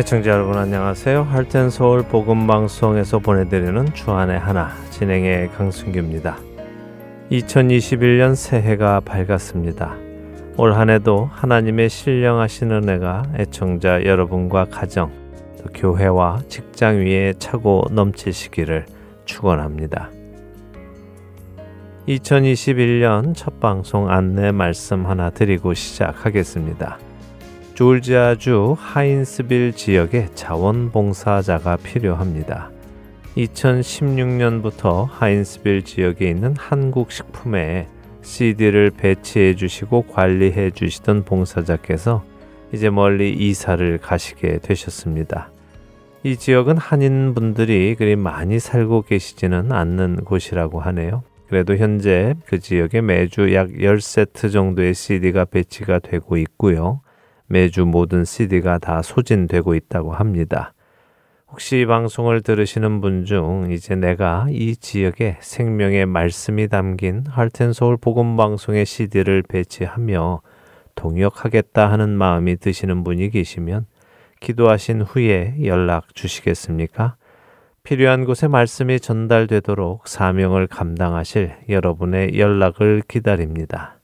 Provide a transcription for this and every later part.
애청자 여러분 안녕하세요. 할텐 서울 복음 방송에서 보내드리는 주안의 하나 진행의 강순규입니다. 2021년 새해가 밝았습니다. 올 한해도 하나님의 신령하신 은혜가 애청자 여러분과 가정, 또 교회와 직장 위에 차고 넘치시기를 축원합니다. 2021년 첫 방송 안내 말씀 하나 드리고 시작하겠습니다. 조지아주 하인스빌 지역에 자원봉사자가 필요합니다. 2016년부터 하인스빌 지역에 있는 한국 식품에 CD를 배치해 주시고 관리해 주시던 봉사자께서 이제 멀리 이사를 가시게 되셨습니다. 이 지역은 한인분들이 그리 많이 살고 계시지는 않는 곳이라고 하네요. 그래도 현재 그 지역에 매주 약 10세트 정도의 CD가 배치가 되고 있고요. 매주 모든 CD가 다 소진되고 있다고 합니다. 혹시 방송을 들으시는 분 중 이제 내가 이 지역에 생명의 말씀이 담긴 할텐서울 복음 방송의 CD를 배치하며 동역하겠다 하는 마음이 드시는 분이 계시면 기도하신 후에 연락 주시겠습니까? 필요한 곳에 말씀이 전달되도록 사명을 감당하실 여러분의 연락을 기다립니다.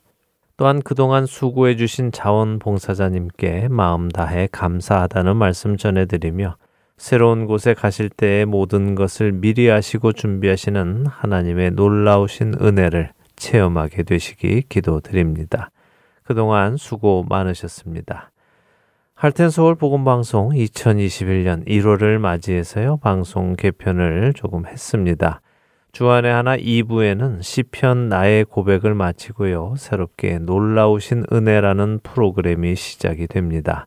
또한 그동안 수고해 주신 자원봉사자님께 마음 다해 감사하다는 말씀 전해드리며 새로운 곳에 가실 때의 모든 것을 미리 하시고 준비하시는 하나님의 놀라우신 은혜를 체험하게 되시기 기도드립니다. 그동안 수고 많으셨습니다. 할텐 서울 복음 방송 2021년 1월을 맞이해서요. 방송 개편을 조금 했습니다. 주안의 하나 2부에는 시편 나의 고백을 마치고요. 새롭게 놀라우신 은혜라는 프로그램이 시작이 됩니다.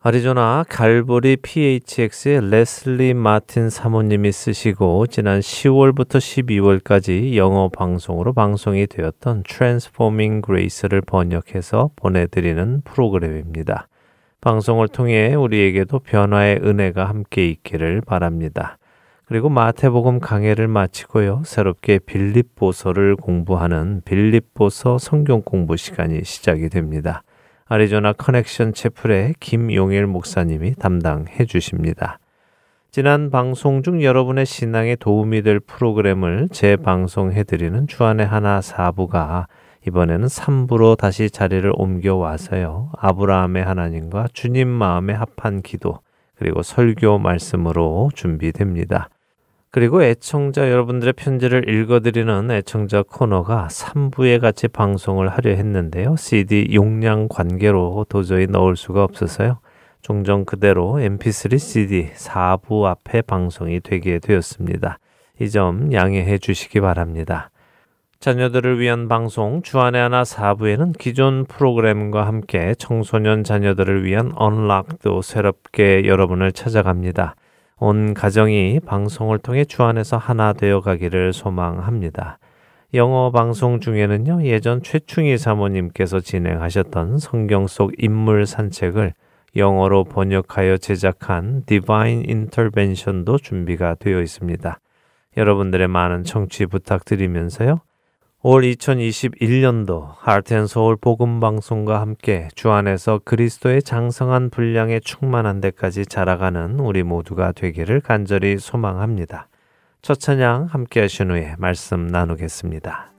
아리조나 갈보리 PHX의 레슬리 마틴 사모님이 쓰시고 지난 10월부터 12월까지 영어 방송으로 방송이 되었던 Transforming Grace를 번역해서 보내드리는 프로그램입니다. 방송을 통해 우리에게도 변화의 은혜가 함께 있기를 바랍니다. 그리고 마태복음 강해를 마치고요. 새롭게 빌립보서를 공부하는 빌립보서 성경 공부 시간이 시작이 됩니다. 아리조나 커넥션 채플의 김용일 목사님이 담당해 주십니다. 지난 방송 중 여러분의 신앙에 도움이 될 프로그램을 재방송해 드리는 주안의 하나 사부가 이번에는 3부로 다시 자리를 옮겨 와서요. 아브라함의 하나님과 주님 마음에 합한 기도 그리고 설교 말씀으로 준비됩니다. 그리고 애청자 여러분들의 편지를 읽어드리는 애청자 코너가 3부에 같이 방송을 하려 했는데요. CD 용량 관계로 도저히 넣을 수가 없어서요. 종종 그대로 mp3 CD 4부 앞에 방송이 되게 되었습니다. 이 점 양해해 주시기 바랍니다. 자녀들을 위한 방송 주안의 하나 4부에는 기존 프로그램과 함께 청소년 자녀들을 위한 언락도 새롭게 여러분을 찾아갑니다. 온 가정이 방송을 통해 주 안에서 하나 되어 가기를 소망합니다. 영어 방송 중에는요, 예전 최충희 사모님께서 진행하셨던 성경 속 인물 산책을 영어로 번역하여 제작한 Divine Intervention도 준비가 되어 있습니다. 여러분들의 많은 청취 부탁드리면서요. 올 2021년도 하트앤서울 복음방송과 함께 주 안에서 그리스도의 장성한 분량에 충만한 데까지 자라가는 우리 모두가 되기를 간절히 소망합니다. 첫 찬양 함께 하신 후에 말씀 나누겠습니다.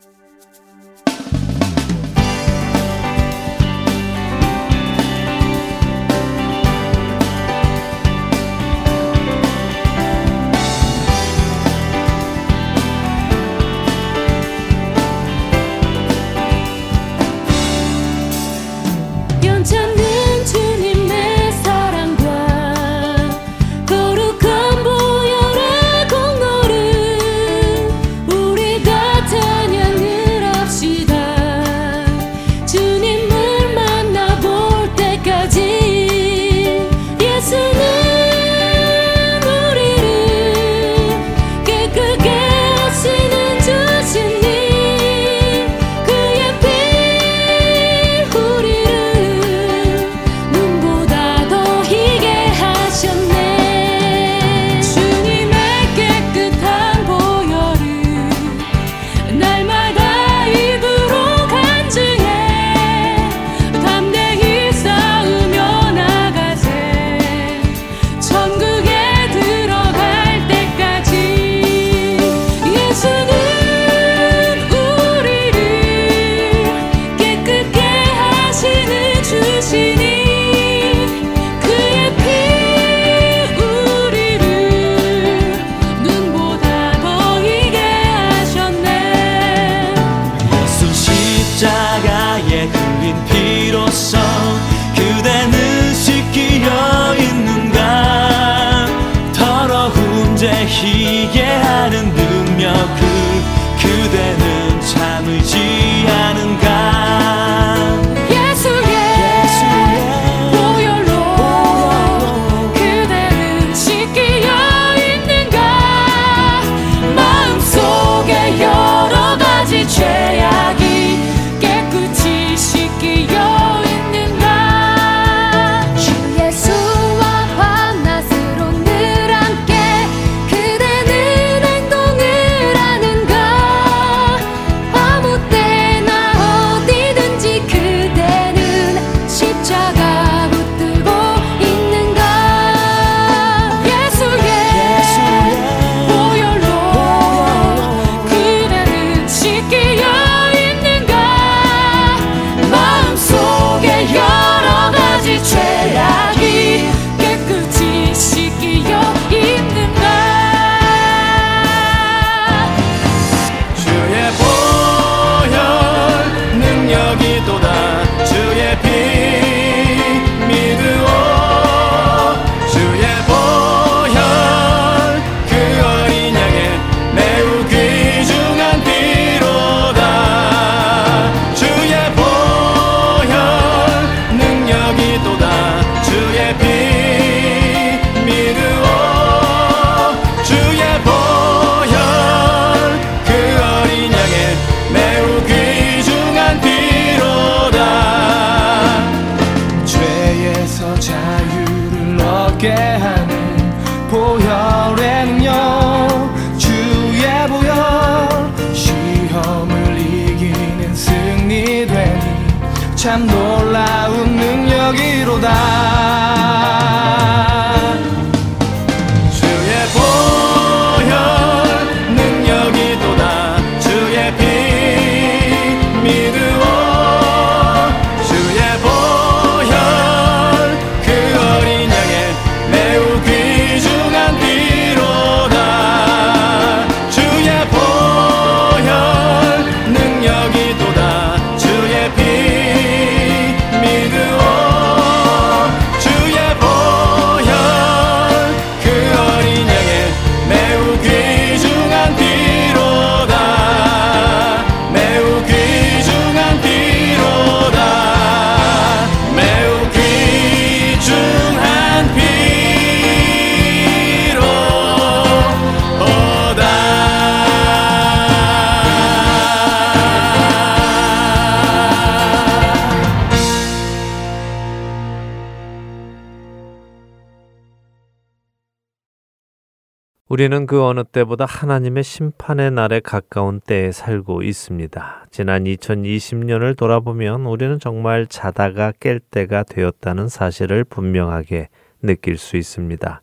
우리는 그 어느 때보다 하나님의 심판의 날에 가까운 때에 살고 있습니다. 지난 2020년을 돌아보면 우리는 정말 자다가 깰 때가 되었다는 사실을 분명하게 느낄 수 있습니다.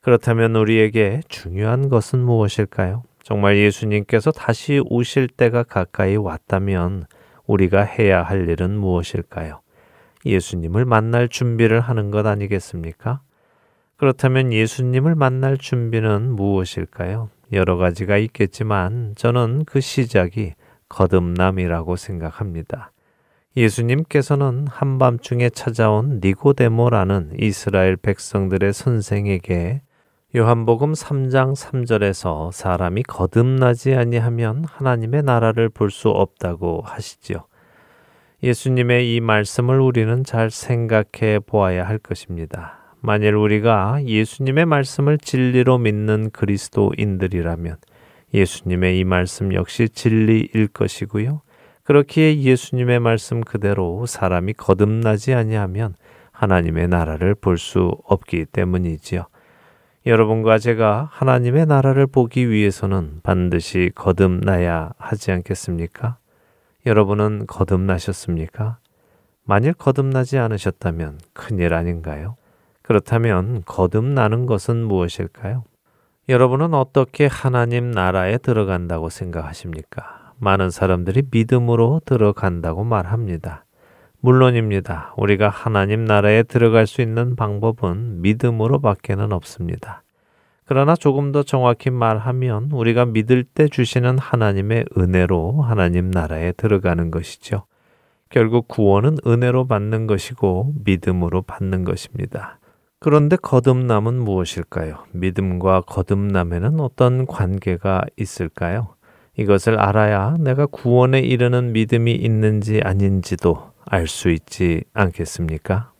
그렇다면 우리에게 중요한 것은 무엇일까요? 정말 예수님께서 다시 오실 때가 가까이 왔다면 우리가 해야 할 일은 무엇일까요? 예수님을 만날 준비를 하는 것 아니겠습니까? 그렇다면 예수님을 만날 준비는 무엇일까요? 여러 가지가 있겠지만 저는 그 시작이 거듭남이라고 생각합니다. 예수님께서는 한밤중에 찾아온 니고데모라는 이스라엘 백성들의 선생에게 요한복음 3장 3절에서 사람이 거듭나지 아니하면 하나님의 나라를 볼 수 없다고 하시지요. 예수님의 이 말씀을 우리는 잘 생각해 보아야 할 것입니다. 만일 우리가 예수님의 말씀을 진리로 믿는 그리스도인들이라면 예수님의 이 말씀 역시 진리일 것이고요. 그렇기에 예수님의 말씀 그대로 사람이 거듭나지 아니하면 하나님의 나라를 볼 수 없기 때문이지요. 여러분과 제가 하나님의 나라를 보기 위해서는 반드시 거듭나야 하지 않겠습니까? 여러분은 거듭나셨습니까? 만일 거듭나지 않으셨다면 큰일 아닌가요? 그렇다면 거듭나는 것은 무엇일까요? 여러분은 어떻게 하나님 나라에 들어간다고 생각하십니까? 많은 사람들이 믿음으로 들어간다고 말합니다. 물론입니다. 우리가 하나님 나라에 들어갈 수 있는 방법은 믿음으로 밖에는 없습니다. 그러나 조금 더 정확히 말하면 우리가 믿을 때 주시는 하나님의 은혜로 하나님 나라에 들어가는 것이죠. 결국 구원은 은혜로 받는 것이고 믿음으로 받는 것입니다. 그런데 거듭남은 무엇일까요? 믿음과 거듭남에는 어떤 관계가 있을까요? 이것을 알아야 내가 구원에 이르는 믿음이 있는지 아닌지도 알 수 있지 않겠습니까?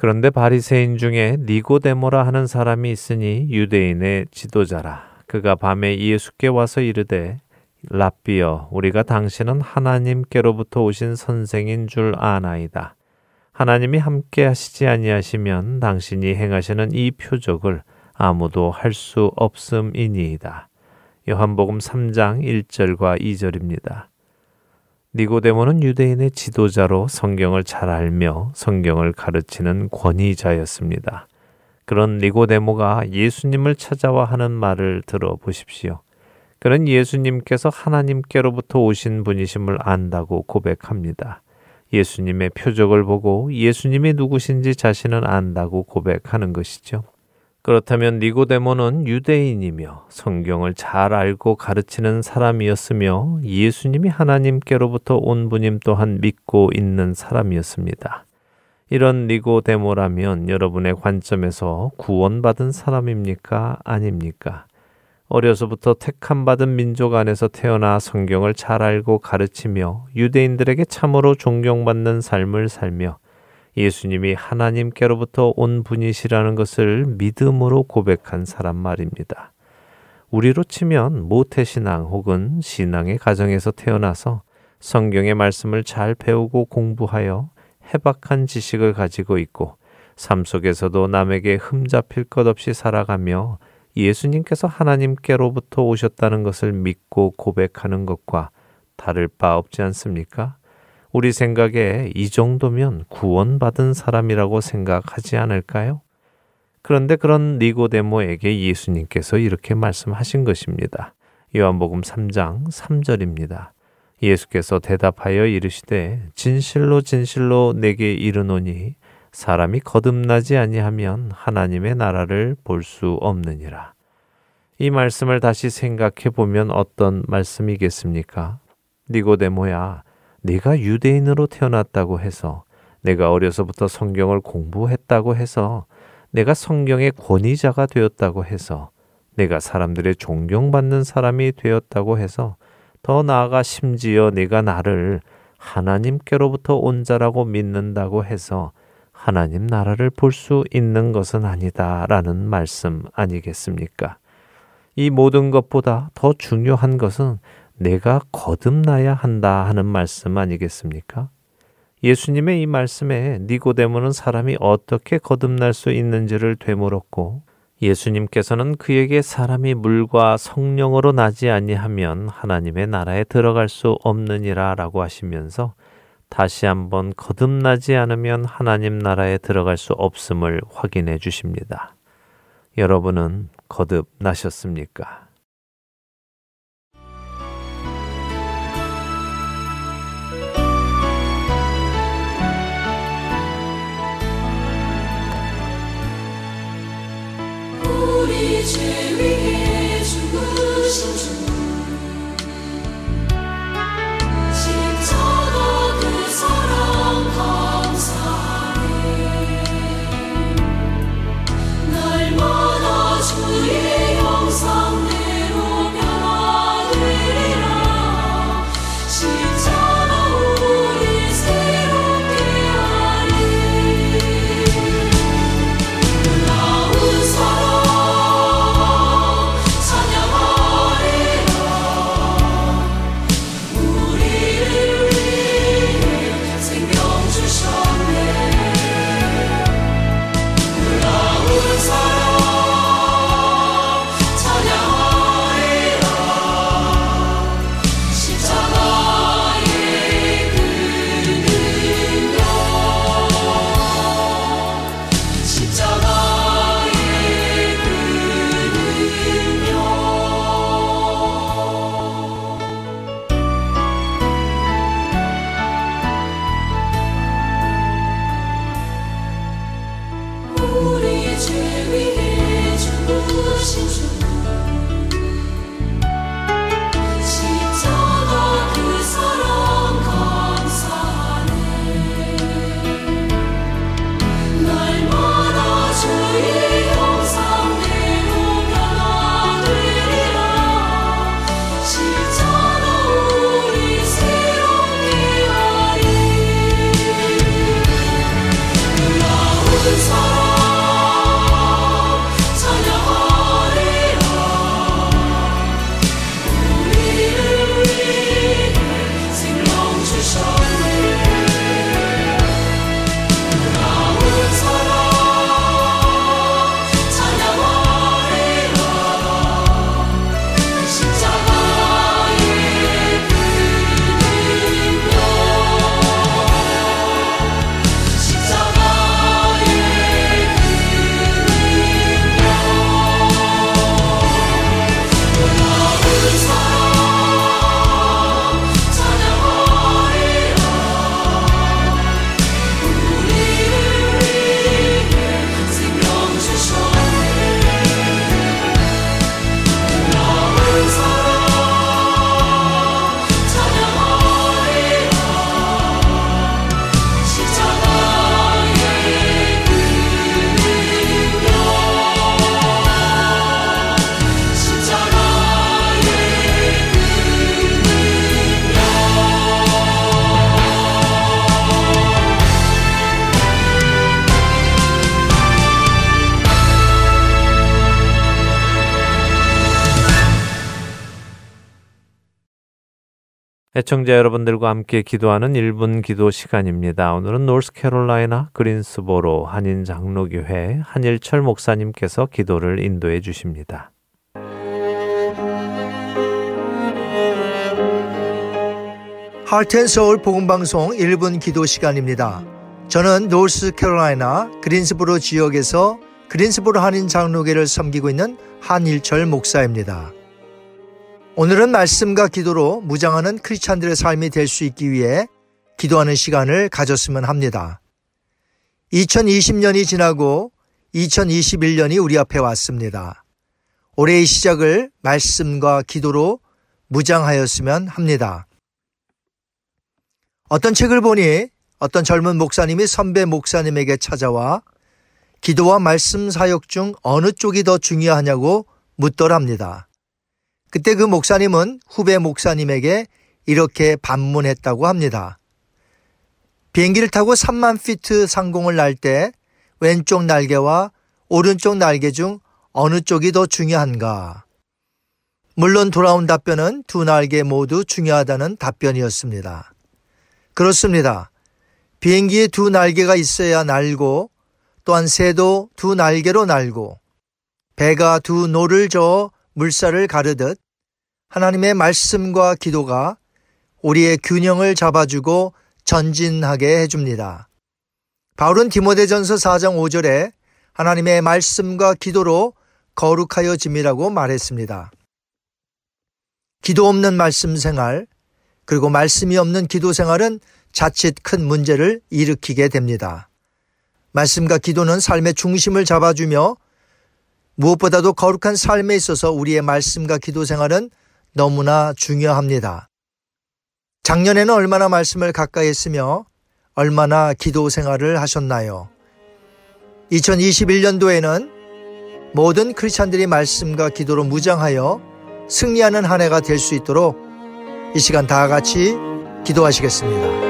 그런데 바리새인 중에 니고데모라 하는 사람이 있으니 유대인의 지도자라. 그가 밤에 예수께 와서 이르되 라비어 우리가 당신은 하나님께로부터 오신 선생인 줄 아나이다. 하나님이 함께 하시지 아니하시면 당신이 행하시는 이 표적을 아무도 할 수 없음이니이다. 요한복음 3장 1절과 2절입니다. 니고데모는 유대인의 지도자로 성경을 잘 알며 성경을 가르치는 권위자였습니다. 그런 니고데모가 예수님을 찾아와 하는 말을 들어보십시오. 그는 예수님께서 하나님께로부터 오신 분이심을 안다고 고백합니다. 예수님의 표적을 보고 예수님이 누구신지 자신은 안다고 고백하는 것이죠. 그렇다면 니고데모는 유대인이며 성경을 잘 알고 가르치는 사람이었으며 예수님이 하나님께로부터 온 분임 또한 믿고 있는 사람이었습니다. 이런 니고데모라면 여러분의 관점에서 구원받은 사람입니까? 아닙니까? 어려서부터 택함 받은 민족 안에서 태어나 성경을 잘 알고 가르치며 유대인들에게 참으로 존경받는 삶을 살며 예수님이 하나님께로부터 온 분이시라는 것을 믿음으로 고백한 사람 말입니다. 우리로 치면 모태신앙 혹은 신앙의 가정에서 태어나서 성경의 말씀을 잘 배우고 공부하여 해박한 지식을 가지고 있고 삶 속에서도 남에게 흠잡힐 것 없이 살아가며 예수님께서 하나님께로부터 오셨다는 것을 믿고 고백하는 것과 다를 바 없지 않습니까? 우리 생각에 이 정도면 구원받은 사람이라고 생각하지 않을까요? 그런데 그런 니고데모에게 예수님께서 이렇게 말씀하신 것입니다. 요한복음 3장 3절입니다. 예수께서 대답하여 이르시되 진실로 진실로 내게 이르노니 사람이 거듭나지 아니하면 하나님의 나라를 볼 수 없느니라. 이 말씀을 다시 생각해 보면 어떤 말씀이겠습니까? 니고데모야, 네가 유대인으로 태어났다고 해서 내가 어려서부터 성경을 공부했다고 해서 내가 성경의 권위자가 되었다고 해서 내가 사람들의 존경받는 사람이 되었다고 해서 더 나아가 심지어 네가 나를 하나님께로부터 온 자라고 믿는다고 해서 하나님 나라를 볼 수 있는 것은 아니다 라는 말씀 아니겠습니까? 이 모든 것보다 더 중요한 것은 내가 거듭나야 한다 하는 말씀 아니겠습니까? 예수님의 이 말씀에 니고데모는 사람이 어떻게 거듭날 수 있는지를 되물었고 예수님께서는 그에게 사람이 물과 성령으로 나지 아니하면 하나님의 나라에 들어갈 수 없느니라라고 하시면서 다시 한번 거듭나지 않으면 하나님 나라에 들어갈 수 없음을 확인해 주십니다. 여러분은 거듭나셨습니까? 죄 心事。 애청자 여러분들과 함께 기도하는 1분 기도 시간입니다. 오늘은 노스캐롤라이나 그린스보로 한인 장로교회 한일철 목사님께서 기도를 인도해 주십니다. 하트앤서울 복음 방송 1분 기도 시간입니다. 저는 노스캐롤라이나 그린스보로 지역에서 그린스보로 한인 장로교를 섬기고 있는 한일철 목사입니다. 오늘은 말씀과 기도로 무장하는 크리스찬들의 삶이 될 수 있기 위해 기도하는 시간을 가졌으면 합니다. 2020년이 지나고 2021년이 우리 앞에 왔습니다. 올해의 시작을 말씀과 기도로 무장하였으면 합니다. 어떤 책을 보니 어떤 젊은 목사님이 선배 목사님에게 찾아와 기도와 말씀 사역 중 어느 쪽이 더 중요하냐고 묻더랍니다. 그때 그 목사님은 후배 목사님에게 이렇게 반문했다고 합니다. 비행기를 타고 3만 피트 상공을 날 때 왼쪽 날개와 오른쪽 날개 중 어느 쪽이 더 중요한가? 물론 돌아온 답변은 두 날개 모두 중요하다는 답변이었습니다. 그렇습니다. 비행기에 두 날개가 있어야 날고 또한 새도 두 날개로 날고 배가 두 노를 저어 물살을 가르듯 하나님의 말씀과 기도가 우리의 균형을 잡아주고 전진하게 해줍니다. 바울은 디모데전서 4장 5절에 하나님의 말씀과 기도로 거룩하여 짐이라고 말했습니다. 기도 없는 말씀 생활, 그리고 말씀이 없는 기도 생활은 자칫 큰 문제를 일으키게 됩니다. 말씀과 기도는 삶의 중심을 잡아주며 무엇보다도 거룩한 삶에 있어서 우리의 말씀과 기도 생활은 너무나 중요합니다. 작년에는 얼마나 말씀을 가까이 했으며 얼마나 기도 생활을 하셨나요? 2021년도에는 모든 크리스찬들이 말씀과 기도로 무장하여 승리하는 한 해가 될 수 있도록 이 시간 다 같이 기도하시겠습니다.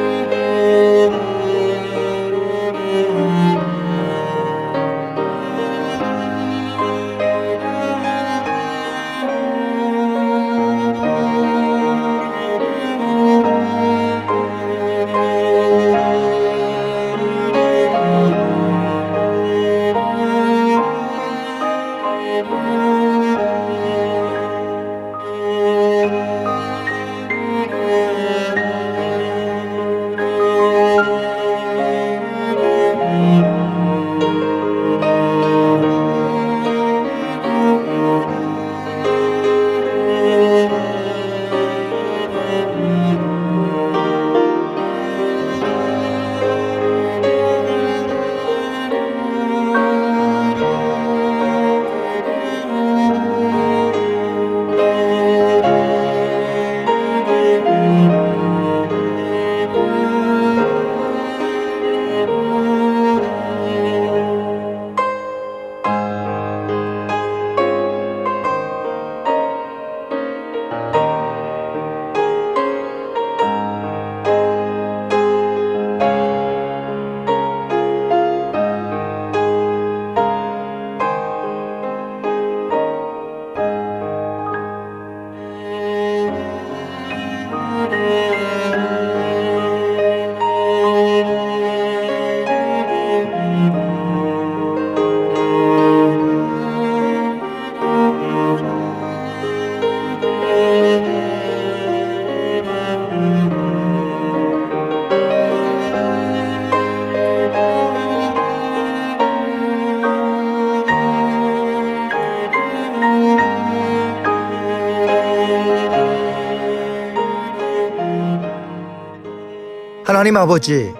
하나님 아버지,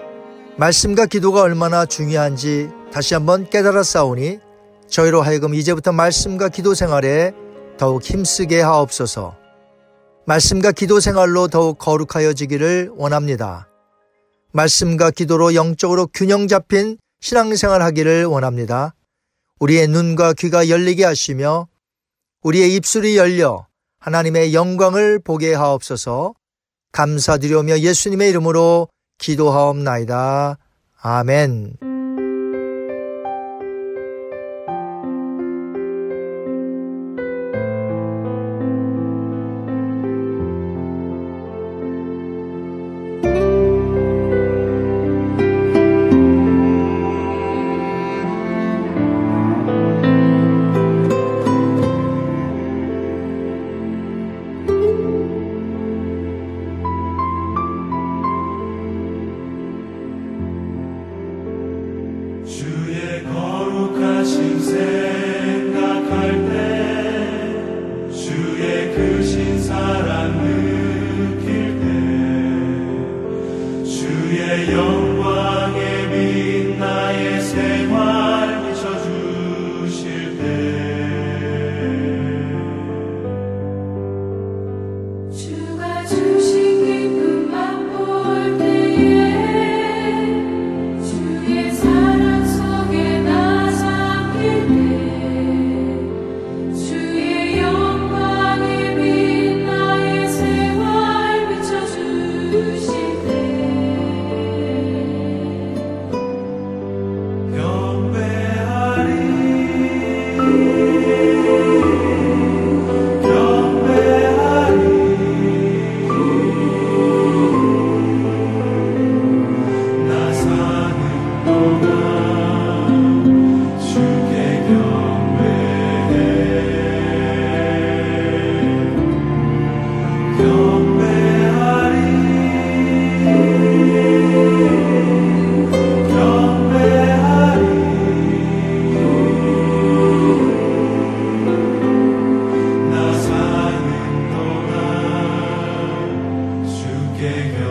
말씀과 기도가 얼마나 중요한지 다시 한번 깨달아 싸우니 저희로 하여금 이제부터 말씀과 기도 생활에 더욱 힘쓰게 하옵소서. 말씀과 기도 생활로 더욱 거룩하여지기를 원합니다. 말씀과 기도로 영적으로 균형 잡힌 신앙생활 하기를 원합니다. 우리의 눈과 귀가 열리게 하시며 우리의 입술이 열려 하나님의 영광을 보게 하옵소서 감사드리며 예수님의 이름으로 기도하옵나이다. 아멘. gave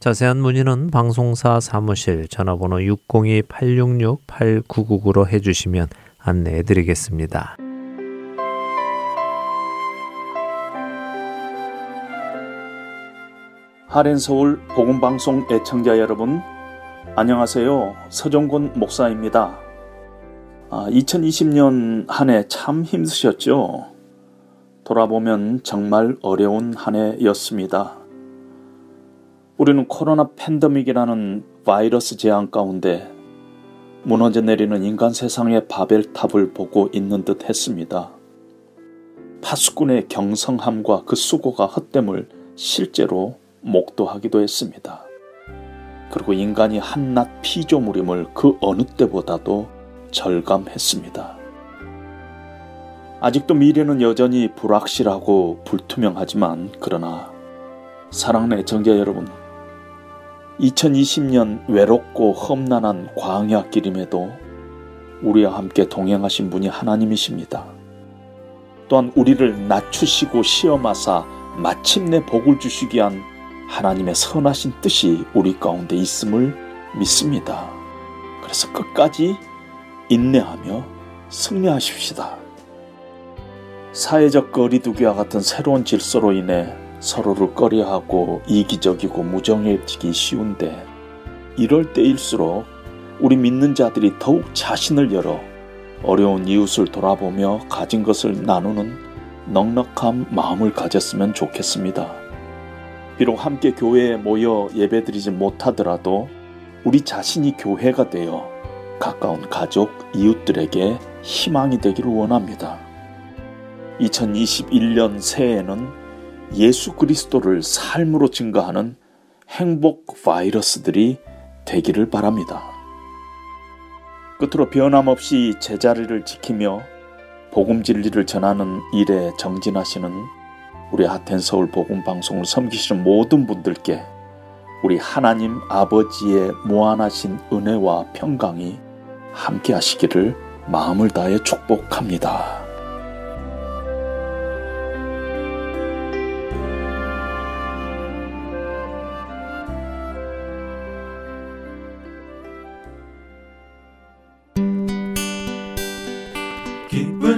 자세한 문의는 방송사 사무실 전화번호 602-866-8999로 해주시면 안내해 드리겠습니다. 하렌서울 복음방송 애청자 여러분 안녕하세요. 서종곤 목사입니다. 아, 2020년 한 해 참 힘드셨죠? 돌아보면 정말 어려운 한 해였습니다. 우리는 코로나 팬데믹이라는 바이러스 재앙 가운데 무너져 내리는 인간 세상의 바벨탑을 보고 있는 듯 했습니다. 파수꾼의 경성함과 그 수고가 헛됨을 실제로 목도하기도 했습니다. 그리고 인간이 한낱 피조물임을 그 어느 때보다도 절감했습니다. 아직도 미래는 여전히 불확실하고 불투명하지만 그러나 사랑하는 애청자 여러분 2020년 외롭고 험난한 광야 길임에도 우리와 함께 동행하신 분이 하나님이십니다. 또한 우리를 낮추시고 시험하사 마침내 복을 주시기 위한 하나님의 선하신 뜻이 우리 가운데 있음을 믿습니다. 그래서 끝까지 인내하며 승리하십시다. 사회적 거리두기와 같은 새로운 질서로 인해 서로를 꺼려하고 이기적이고 무정해지기 쉬운데 이럴 때일수록 우리 믿는 자들이 더욱 자신을 열어 어려운 이웃을 돌아보며 가진 것을 나누는 넉넉한 마음을 가졌으면 좋겠습니다. 비록 함께 교회에 모여 예배드리지 못하더라도 우리 자신이 교회가 되어 가까운 가족, 이웃들에게 희망이 되기를 원합니다. 2021년 새해에는 예수 그리스도를 삶으로 증가하는 행복 바이러스들이 되기를 바랍니다. 끝으로 변함없이 제자리를 지키며 복음 진리를 전하는 일에 정진하시는 우리 하텐 서울 복음 방송을 섬기시는 모든 분들께 우리 하나님 아버지의 무한하신 은혜와 평강이 함께 하시기를 마음을 다해 축복합니다.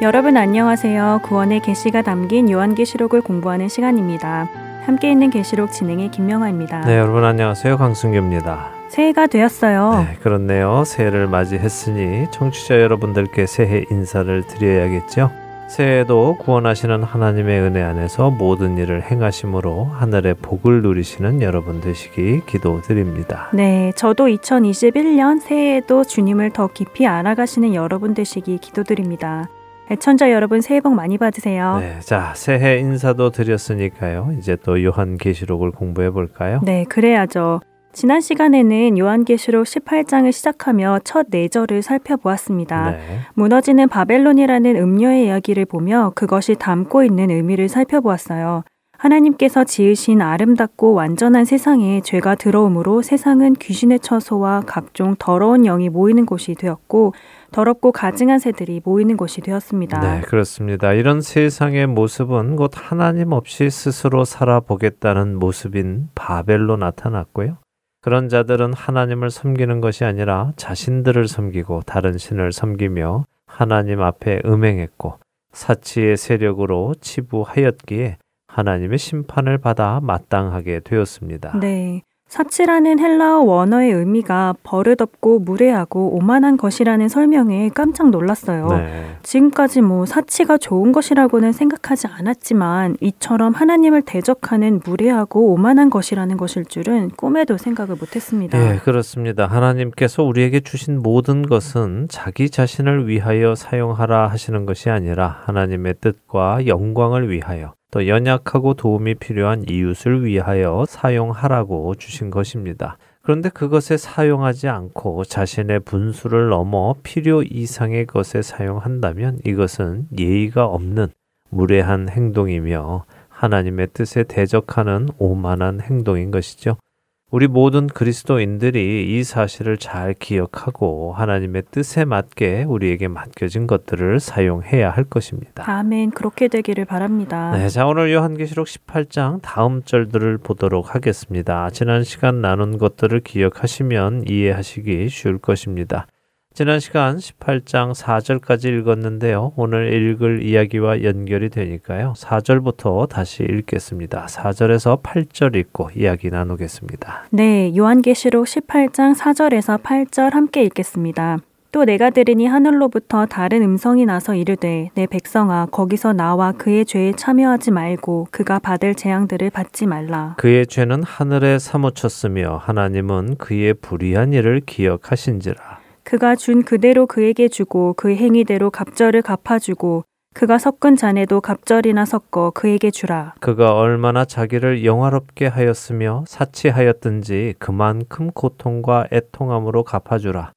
여러분 안녕하세요. 구원의 계시가 담긴 요한계시록을 공부하는 시간입니다. 함께 있는 계시록 진행의 김명아입니다. 네, 여러분 안녕하세요. 강승규입니다. 새해가 되었어요. 네, 그렇네요. 새해를 맞이했으니 청취자 여러분들께 새해 인사를 드려야겠죠. 새해에도 구원하시는 하나님의 은혜 안에서 모든 일을 행하심으로 하늘의 복을 누리시는 여러분 되시기 기도드립니다. 네, 저도 2021년 새해에도 주님을 더 깊이 알아가시는 여러분 되시기 기도드립니다. 애천자 여러분 새해 복 많이 받으세요. 네, 자 새해 인사도 드렸으니까요. 이제 또 요한계시록을 공부해 볼까요? 네, 그래야죠. 지난 시간에는 요한계시록 18장을 시작하며 첫 4절을 살펴보았습니다. 네. 무너지는 바벨론이라는 음료의 이야기를 보며 그것이 담고 있는 의미를 살펴보았어요. 하나님께서 지으신 아름답고 완전한 세상에 죄가 들어오므로 세상은 귀신의 처소와 각종 더러운 영이 모이는 곳이 되었고 더럽고 가증한 새들이 모이는 곳이 되었습니다. 네, 그렇습니다. 이런 세상의 모습은 곧 하나님 없이 스스로 살아보겠다는 모습인 바벨로 나타났고요. 그런 자들은 하나님을 섬기는 것이 아니라 자신들을 섬기고 다른 신을 섬기며 하나님 앞에 음행했고 사치의 세력으로 치부하였기에 하나님의 심판을 받아 마땅하게 되었습니다. 네. 사치라는 헬라어 원어의 의미가 버릇없고 무례하고 오만한 것이라는 설명에 깜짝 놀랐어요. 네. 지금까지 뭐 사치가 좋은 것이라고는 생각하지 않았지만 이처럼 하나님을 대적하는 무례하고 오만한 것이라는 것일 줄은 꿈에도 생각을 못했습니다. 예, 그렇습니다. 하나님께서 우리에게 주신 모든 것은 자기 자신을 위하여 사용하라 하시는 것이 아니라 하나님의 뜻과 영광을 위하여 또 연약하고 도움이 필요한 이웃을 위하여 사용하라고 주신 것입니다. 그런데 그것에 사용하지 않고 자신의 분수를 넘어 필요 이상의 것에 사용한다면 이것은 예의가 없는 무례한 행동이며 하나님의 뜻에 대적하는 오만한 행동인 것이죠. 우리 모든 그리스도인들이 이 사실을 잘 기억하고 하나님의 뜻에 맞게 우리에게 맡겨진 것들을 사용해야 할 것입니다. 아멘. 그렇게 되기를 바랍니다. 네, 자 오늘 요한계시록 18장 다음 절들을 보도록 하겠습니다. 지난 시간 나눈 것들을 기억하시면 이해하시기 쉬울 것입니다. 지난 시간 18장 4절까지 읽었는데요. 오늘 읽을 이야기와 연결이 되니까요. 4절부터 다시 읽겠습니다. 4절에서 8절 읽고 이야기 나누겠습니다. 네, 요한계시록 18장 4절에서 8절 함께 읽겠습니다. 또 내가 들으니 하늘로부터 다른 음성이 나서 이르되 내 백성아 거기서 나와 그의 죄에 참여하지 말고 그가 받을 재앙들을 받지 말라. 그의 죄는 하늘에 사무쳤으며 하나님은 그의 불의한 일을 기억하신지라. 그가 준 그대로 그에게 주고 그 행위대로 갑절을 갚아주고 그가 섞은 잔에도 갑절이나 섞어 그에게 주라. 그가 얼마나 자기를 영화롭게 하였으며 사치하였든지 그만큼 고통과 애통함으로 갚아주라.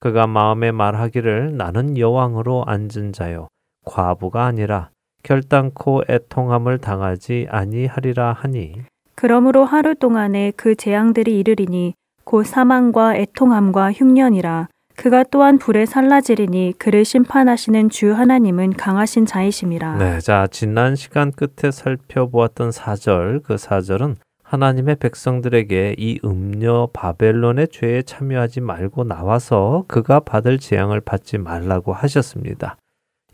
그가 마음에 말하기를 나는 여왕으로 앉은 자요 과부가 아니라 결단코 애통함을 당하지 아니하리라 하니 그러므로 하루 동안에 그 재앙들이 이르리니 곧 사망과 애통함과 흉년이라 그가 또한 불에 살라지리니 그를 심판하시는 주 하나님은 강하신 자이심이라. 네, 자 지난 시간 끝에 살펴보았던 사절 그 사절은 하나님의 백성들에게 이 음녀 바벨론의 죄에 참여하지 말고 나와서 그가 받을 재앙을 받지 말라고 하셨습니다.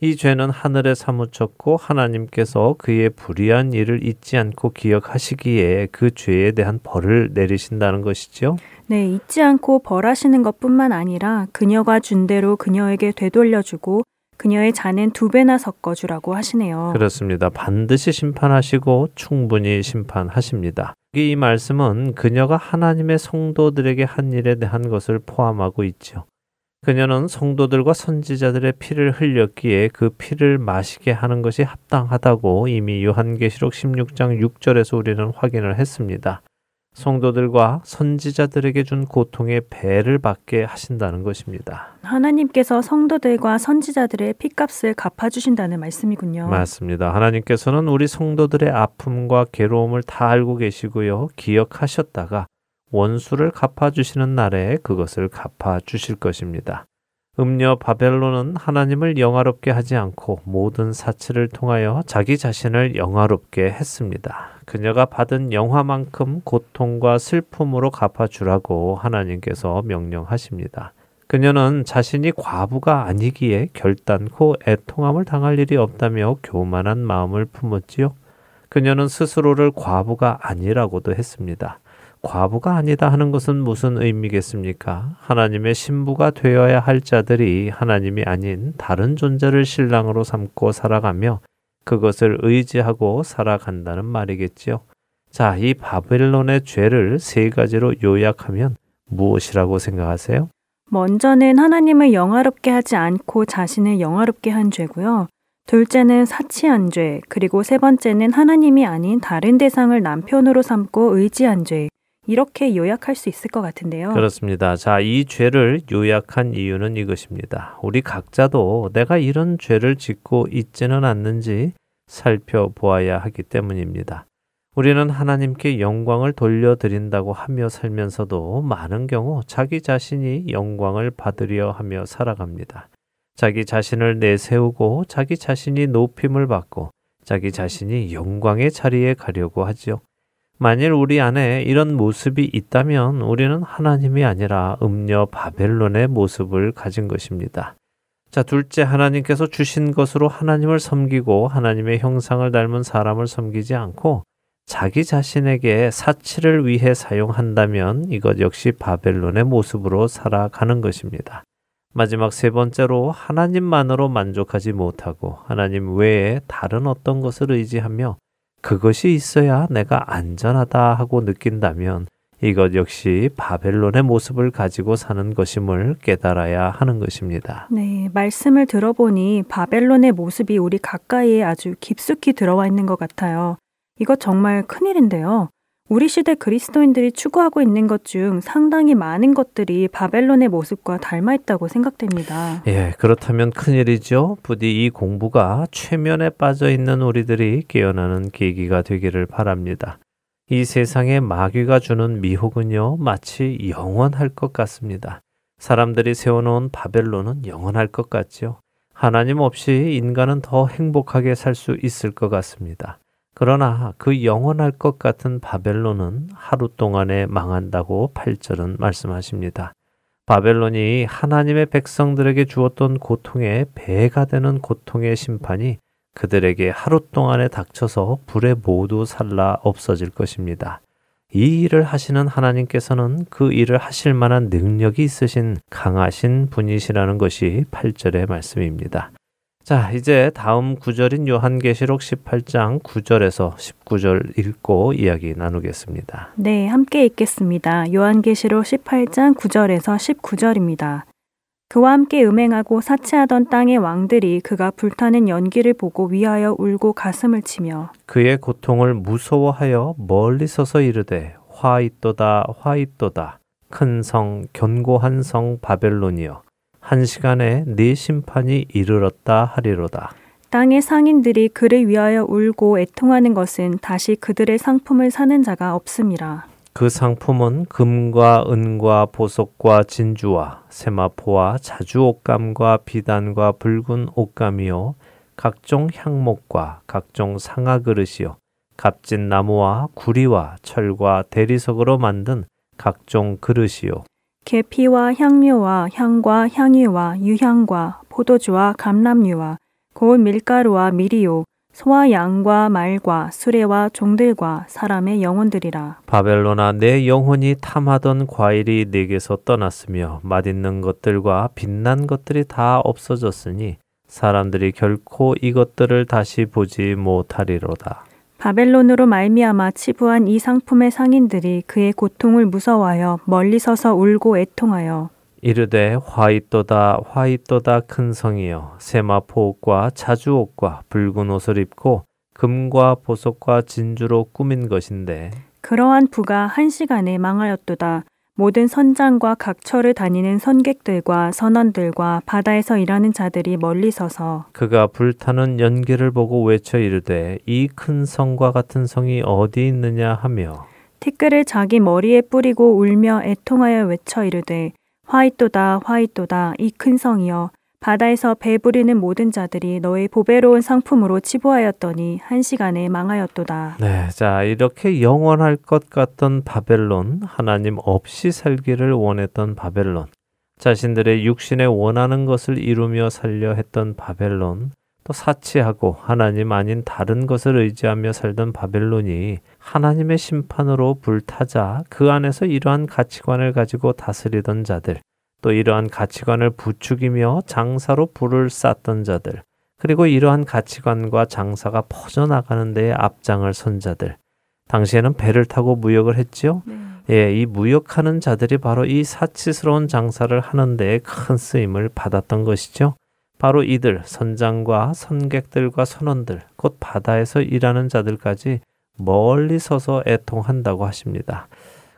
이 죄는 하늘에 사무쳤고 하나님께서 그의 불의한 일을 잊지 않고 기억하시기에 그 죄에 대한 벌을 내리신다는 것이죠. 네, 잊지 않고 벌하시는 것뿐만 아니라 그녀가 준 대로 그녀에게 되돌려주고 그녀의 잔은 두 배나 섞어주라고 하시네요. 그렇습니다. 반드시 심판하시고 충분히 심판하십니다. 이 말씀은 그녀가 하나님의 성도들에게 한 일에 대한 것을 포함하고 있죠. 그녀는 성도들과 선지자들의 피를 흘렸기에 그 피를 마시게 하는 것이 합당하다고 이미 요한계시록 16장 6절에서 우리는 확인을 했습니다. 성도들과 선지자들에게 준 고통의 배를 받게 하신다는 것입니다. 하나님께서 성도들과 선지자들의 피값을 갚아주신다는 말씀이군요. 맞습니다. 하나님께서는 우리 성도들의 아픔과 괴로움을 다 알고 계시고요. 기억하셨다가 원수를 갚아주시는 날에 그것을 갚아주실 것입니다. 음녀 바벨론은 하나님을 영화롭게 하지 않고 모든 사치를 통하여 자기 자신을 영화롭게 했습니다. 그녀가 받은 영화만큼 고통과 슬픔으로 갚아주라고 하나님께서 명령하십니다. 그녀는 자신이 과부가 아니기에 결단코 애통함을 당할 일이 없다며 교만한 마음을 품었지요. 그녀는 스스로를 과부가 아니라고도 했습니다. 과부가 아니다 하는 것은 무슨 의미겠습니까? 하나님의 신부가 되어야 할 자들이 하나님이 아닌 다른 존재를 신랑으로 삼고 살아가며 그것을 의지하고 살아간다는 말이겠지요. 자, 이 바벨론의 죄를 세 가지로 요약하면 무엇이라고 생각하세요? 먼저는 하나님을 영화롭게 하지 않고 자신을 영화롭게 한 죄고요. 둘째는 사치한 죄, 그리고 세 번째는 하나님이 아닌 다른 대상을 남편으로 삼고 의지한 죄, 이렇게 요약할 수 있을 것 같은데요. 그렇습니다. 자, 이 죄를 요약한 이유는 이것입니다. 우리 각자도 내가 이런 죄를 짓고 있지는 않는지 살펴보아야 하기 때문입니다. 우리는 하나님께 영광을 돌려드린다고 하며 살면서도 많은 경우 자기 자신이 영광을 받으려 하며 살아갑니다. 자기 자신을 내세우고 자기 자신이 높임을 받고 자기 자신이 영광의 자리에 가려고 하지요. 만일 우리 안에 이런 모습이 있다면 우리는 하나님이 아니라 음녀 바벨론의 모습을 가진 것입니다. 자, 둘째, 하나님께서 주신 것으로 하나님을 섬기고 하나님의 형상을 닮은 사람을 섬기지 않고 자기 자신에게 사치를 위해 사용한다면 이것 역시 바벨론의 모습으로 살아가는 것입니다. 마지막 세 번째로 하나님만으로 만족하지 못하고 하나님 외에 다른 어떤 것을 의지하며 그것이 있어야 내가 안전하다 하고 느낀다면 이것 역시 바벨론의 모습을 가지고 사는 것임을 깨달아야 하는 것입니다. 네, 말씀을 들어보니 바벨론의 모습이 우리 가까이에 아주 깊숙이 들어와 있는 것 같아요. 이것 정말 큰일인데요. 우리 시대 그리스도인들이 추구하고 있는 것 중 상당히 많은 것들이 바벨론의 모습과 닮아 있다고 생각됩니다. 예, 그렇다면 큰일이죠. 부디 이 공부가 최면에 빠져 있는 우리들이 깨어나는 계기가 되기를 바랍니다. 이 세상에 마귀가 주는 미혹은요, 마치 영원할 것 같습니다. 사람들이 세워놓은 바벨론은 영원할 것 같죠. 하나님 없이 인간은 더 행복하게 살 수 있을 것 같습니다. 그러나 그 영원할 것 같은 바벨론은 하루 동안에 망한다고 8절은 말씀하십니다. 바벨론이 하나님의 백성들에게 주었던 고통에 배가 되는 고통의 심판이 그들에게 하루 동안에 닥쳐서 불에 모두 살라 없어질 것입니다. 이 일을 하시는 하나님께서는 그 일을 하실 만한 능력이 있으신 강하신 분이시라는 것이 8절의 말씀입니다. 자, 이제 다음 구절인 요한계시록 18장 9절에서 19절 읽고 이야기 나누겠습니다. 네, 함께 읽겠습니다. 요한계시록 18장 9절에서 19절입니다. 그와 함께 음행하고 사치하던 땅의 왕들이 그가 불타는 연기를 보고 위하여 울고 가슴을 치며 그의 고통을 무서워하여 멀리 서서 이르되 화 있도다 화 있도다 큰 성 견고한 성 바벨론이여 한 시간에 네 심판이 이르렀다 하리로다. 땅의 상인들이 그를 위하여 울고 애통하는 것은 다시 그들의 상품을 사는 자가 없음이라. 그 상품은 금과 은과 보석과 진주와 세마포와 자주 옷감과 비단과 붉은 옷감이요 각종 향목과 각종 상아 그릇이요 값진 나무와 구리와 철과 대리석으로 만든 각종 그릇이요 계피와 향료와 향과 향유와 유향과 포도주와 감람류와 고운 밀가루와 미리요 소와 양과 말과 수레와 종들과 사람의 영혼들이라. 바벨로나 내 영혼이 탐하던 과일이 내게서 떠났으며 맛있는 것들과 빛난 것들이 다 없어졌으니 사람들이 결코 이것들을 다시 보지 못하리로다. 바벨론으로 말미암아 치부한 이 상품의 상인들이 그의 고통을 무서워하여 멀리 서서 울고 애통하여 이르되 화이또다 화이또다 큰 성이여 세마포옷과 자주옷과 붉은 옷을 입고 금과 보석과 진주로 꾸민 것인데 그러한 부가 한 시간에 망하였도다. 모든 선장과 각처를 다니는 선객들과 선원들과 바다에서 일하는 자들이 멀리 서서 그가 불타는 연기를 보고 외쳐 이르되 이 큰 성과 같은 성이 어디 있느냐? 하며 티끌을 자기 머리에 뿌리고 울며 애통하여 외쳐 이르되 화이또다 화이또다 이 큰 성이여 바다에서 배 부리는 모든 자들이 너의 보배로운 상품으로 치부하였더니 한 시간에 망하였도다. 네, 자 이렇게 영원할 것 같던 바벨론, 하나님 없이 살기를 원했던 바벨론, 자신들의 육신에 원하는 것을 이루며 살려 했던 바벨론, 또 사치하고 하나님 아닌 다른 것을 의지하며 살던 바벨론이 하나님의 심판으로 불타자 그 안에서 이러한 가치관을 가지고 다스리던 자들, 또 이러한 가치관을 부추기며 장사로 불을 쌌던 자들, 그리고 이러한 가치관과 장사가 퍼져나가는 데에 앞장을 선 자들. 당시에는 배를 타고 무역을 했지요. 네. 예, 이 무역하는 자들이 바로 이 사치스러운 장사를 하는 데에 큰 쓰임을 받았던 것이죠. 바로 이들 선장과 선객들과 선원들 곧 바다에서 일하는 자들까지 멀리 서서 애통한다고 하십니다.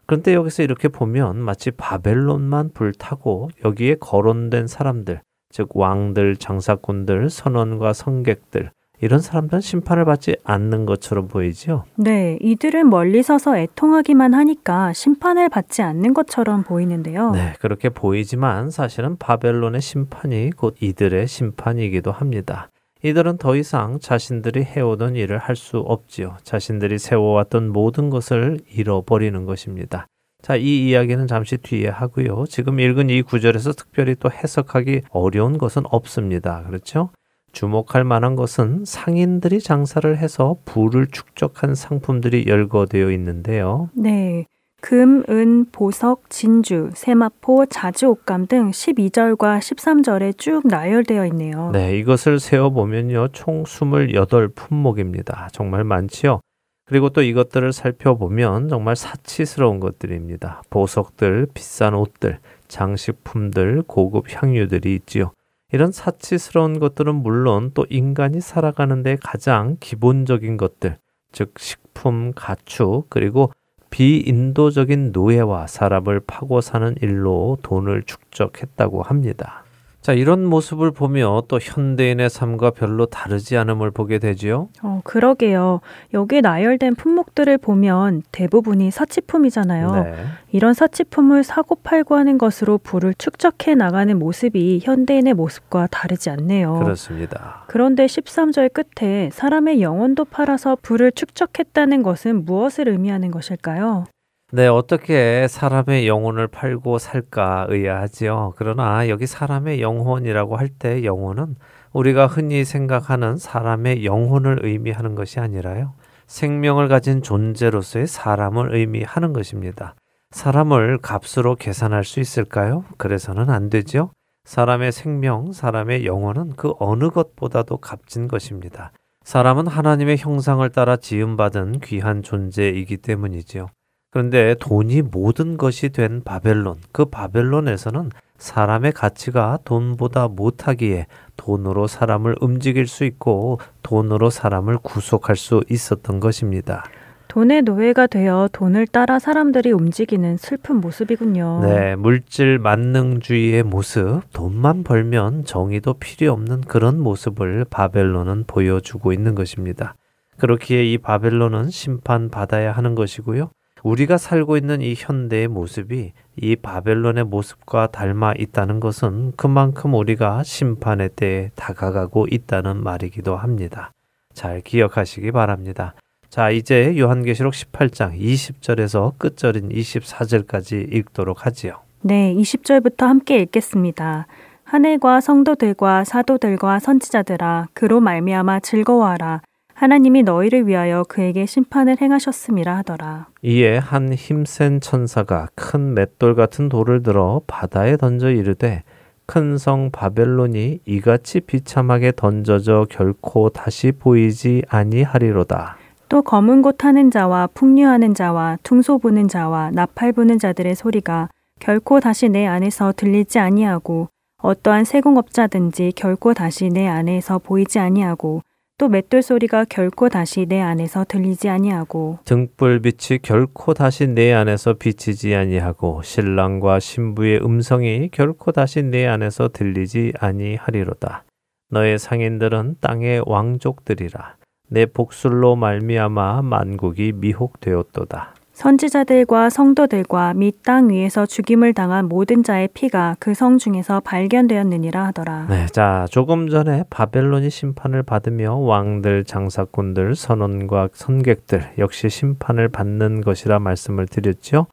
그런데 여기서 이렇게 보면 마치 바벨론만 불타고 여기에 거론된 사람들, 즉 왕들, 장사꾼들, 선원과 성객들 이런 사람들은 심판을 받지 않는 것처럼 보이지요. 네, 이들은 멀리 서서 애통하기만 하니까 심판을 받지 않는 것처럼 보이는데요. 네, 그렇게 보이지만 사실은 바벨론의 심판이 곧 이들의 심판이기도 합니다. 이들은 더 이상 자신들이 해오던 일을 할 수 없지요. 자신들이 세워왔던 모든 것을 잃어버리는 것입니다. 자, 이 이야기는 잠시 뒤에 하고요. 지금 읽은 이 구절에서 특별히 또 해석하기 어려운 것은 없습니다. 그렇죠? 주목할 만한 것은 상인들이 장사를 해서 부를 축적한 상품들이 열거되어 있는데요. 네. 금, 은, 보석, 진주, 세마포, 자주옷감 등 12절과 13절에 쭉 나열되어 있네요. 네, 이것을 세어보면요. 총 28품목입니다. 정말 많지요. 그리고 또 이것들을 살펴보면 정말 사치스러운 것들입니다. 보석들, 비싼 옷들, 장식품들, 고급 향유들이 있지요. 이런 사치스러운 것들은 물론 또 인간이 살아가는데 가장 기본적인 것들, 즉 식품, 가축, 그리고 비인도적인 노예와 사람을 파고 사는 일로 돈을 축적했다고 합니다. 자, 이런 모습을 보며 또 현대인의 삶과 별로 다르지 않음을 보게 되지요. 어, 그러게요. 여기 나열된 품목들을 보면 대부분이 사치품이잖아요. 네. 이런 사치품을 사고 팔고 하는 것으로 부를 축적해 나가는 모습이 현대인의 모습과 다르지 않네요. 그렇습니다. 그런데 13절 끝에 사람의 영혼도 팔아서 부를 축적했다는 것은 무엇을 의미하는 것일까요? 네, 어떻게 사람의 영혼을 팔고 살까 의아하지요. 그러나 여기 사람의 영혼이라고 할 때 영혼은 우리가 흔히 생각하는 사람의 영혼을 의미하는 것이 아니라요. 생명을 가진 존재로서의 사람을 의미하는 것입니다. 사람을 값으로 계산할 수 있을까요? 그래서는 안 되죠. 사람의 생명, 사람의 영혼은 그 어느 것보다도 값진 것입니다. 사람은 하나님의 형상을 따라 지음받은 귀한 존재이기 때문이지요. 그런데 돈이 모든 것이 된 바벨론, 그 바벨론에서는 사람의 가치가 돈보다 못하기에 돈으로 사람을 움직일 수 있고 돈으로 사람을 구속할 수 있었던 것입니다. 돈의 노예가 되어 돈을 따라 사람들이 움직이는 슬픈 모습이군요. 네, 물질 만능주의의 모습, 돈만 벌면 정의도 필요 없는 그런 모습을 바벨론은 보여주고 있는 것입니다. 그렇기에 이 바벨론은 심판받아야 하는 것이고요. 우리가 살고 있는 이 현대의 모습이 이 바벨론의 모습과 닮아 있다는 것은 그만큼 우리가 심판의 때에 다가가고 있다는 말이기도 합니다. 잘 기억하시기 바랍니다. 자, 이제 요한계시록 18장 20절에서 끝절인 24절까지 읽도록 하지요. 네, 20절부터 함께 읽겠습니다. 하늘과 성도들과 사도들과 선지자들아 그로 말미암아 즐거워하라 하나님이 너희를 위하여 그에게 심판을 행하셨음이라 하더라. 이에 한 힘센 천사가 큰 맷돌 같은 돌을 들어 바다에 던져 이르되 큰 성 바벨론이 이같이 비참하게 던져져 결코 다시 보이지 아니하리로다. 또 검은 곳 하는 자와 풍류하는 자와 퉁소 부는 자와 나팔 부는 자들의 소리가 결코 다시 내 안에서 들리지 아니하고 어떠한 세공업자든지 결코 다시 내 안에서 보이지 아니하고 또 맷돌 소리가 결코 다시 내 안에서 들리지 아니하고 등불빛이 결코 다시 내 안에서 비치지 아니하고 신랑과 신부의 음성이 결코 다시 내 안에서 들리지 아니하리로다. 너의 상인들은 땅의 왕족들이라. 내 복술로 말미암아 만국이 미혹되었도다. 선지자들과 성도들과 및 땅 위에서 죽임을 당한 모든 자의 피가 그 성 중에서 발견되었느니라 하더라. 네, 자 조금 전에 바벨론이 심판을 받으며 왕들, 장사꾼들, 선원과 선객들 역시 심판을 받는 것이라 말씀을 드렸죠.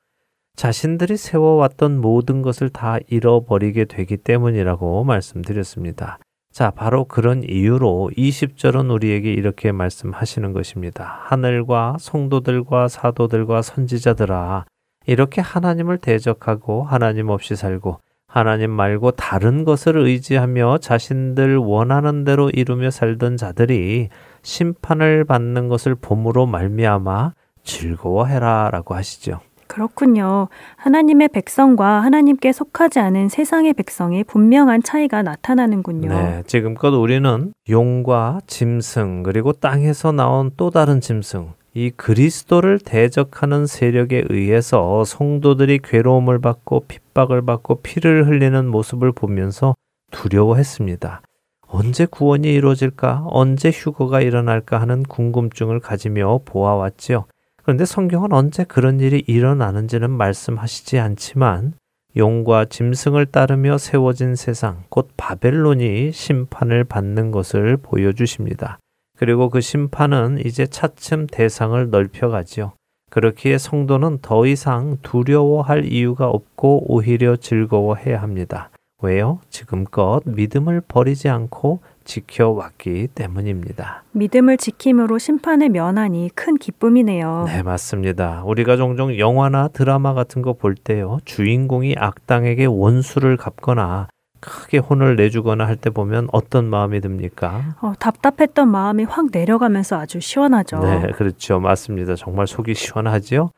자신들이 세워왔던 모든 것을 다 잃어버리게 되기 때문이라고 말씀드렸습니다. 자, 바로 그런 이유로 20절은 우리에게 이렇게 말씀하시는 것입니다. 하늘과 성도들과 사도들과 선지자들아, 이렇게 하나님을 대적하고 하나님 없이 살고 하나님 말고 다른 것을 의지하며 자신들 원하는 대로 이루며 살던 자들이 심판을 받는 것을 봄으로 말미암아 즐거워해라라고 하시죠. 그렇군요. 하나님의 백성과 하나님께 속하지 않은 세상의 백성의 분명한 차이가 나타나는군요. 네, 지금껏 우리는 용과 짐승 그리고 땅에서 나온 또 다른 짐승 이 그리스도를 대적하는 세력에 의해서 성도들이 괴로움을 받고 핍박을 받고 피를 흘리는 모습을 보면서 두려워했습니다. 언제 구원이 이루어질까? 언제 휴거가 일어날까 하는 궁금증을 가지며 보아왔지요. 그런데 성경은 언제 그런 일이 일어나는지는 말씀하시지 않지만 용과 짐승을 따르며 세워진 세상, 곧 바벨론이 심판을 받는 것을 보여주십니다. 그리고 그 심판은 이제 차츰 대상을 넓혀가지요. 그렇기에 성도는 더 이상 두려워할 이유가 없고 오히려 즐거워해야 합니다. 왜요? 지금껏 믿음을 버리지 않고 지켜왔기 때문입니다. 믿음을 지킴으로 심판을 면하니 큰 기쁨이네요. 네, 맞습니다. 우리가 종종 영화나 드라마 같은 거 볼 때요. 주인공이 악당에게 원수를 갚거나 크게 혼을 내주거나 할 때 보면 어떤 마음이 듭니까? 어, 답답했던 마음이 확 내려가면서 아주 시원하죠. 네, 그렇죠. 맞습니다. 정말 속이 시원하지요.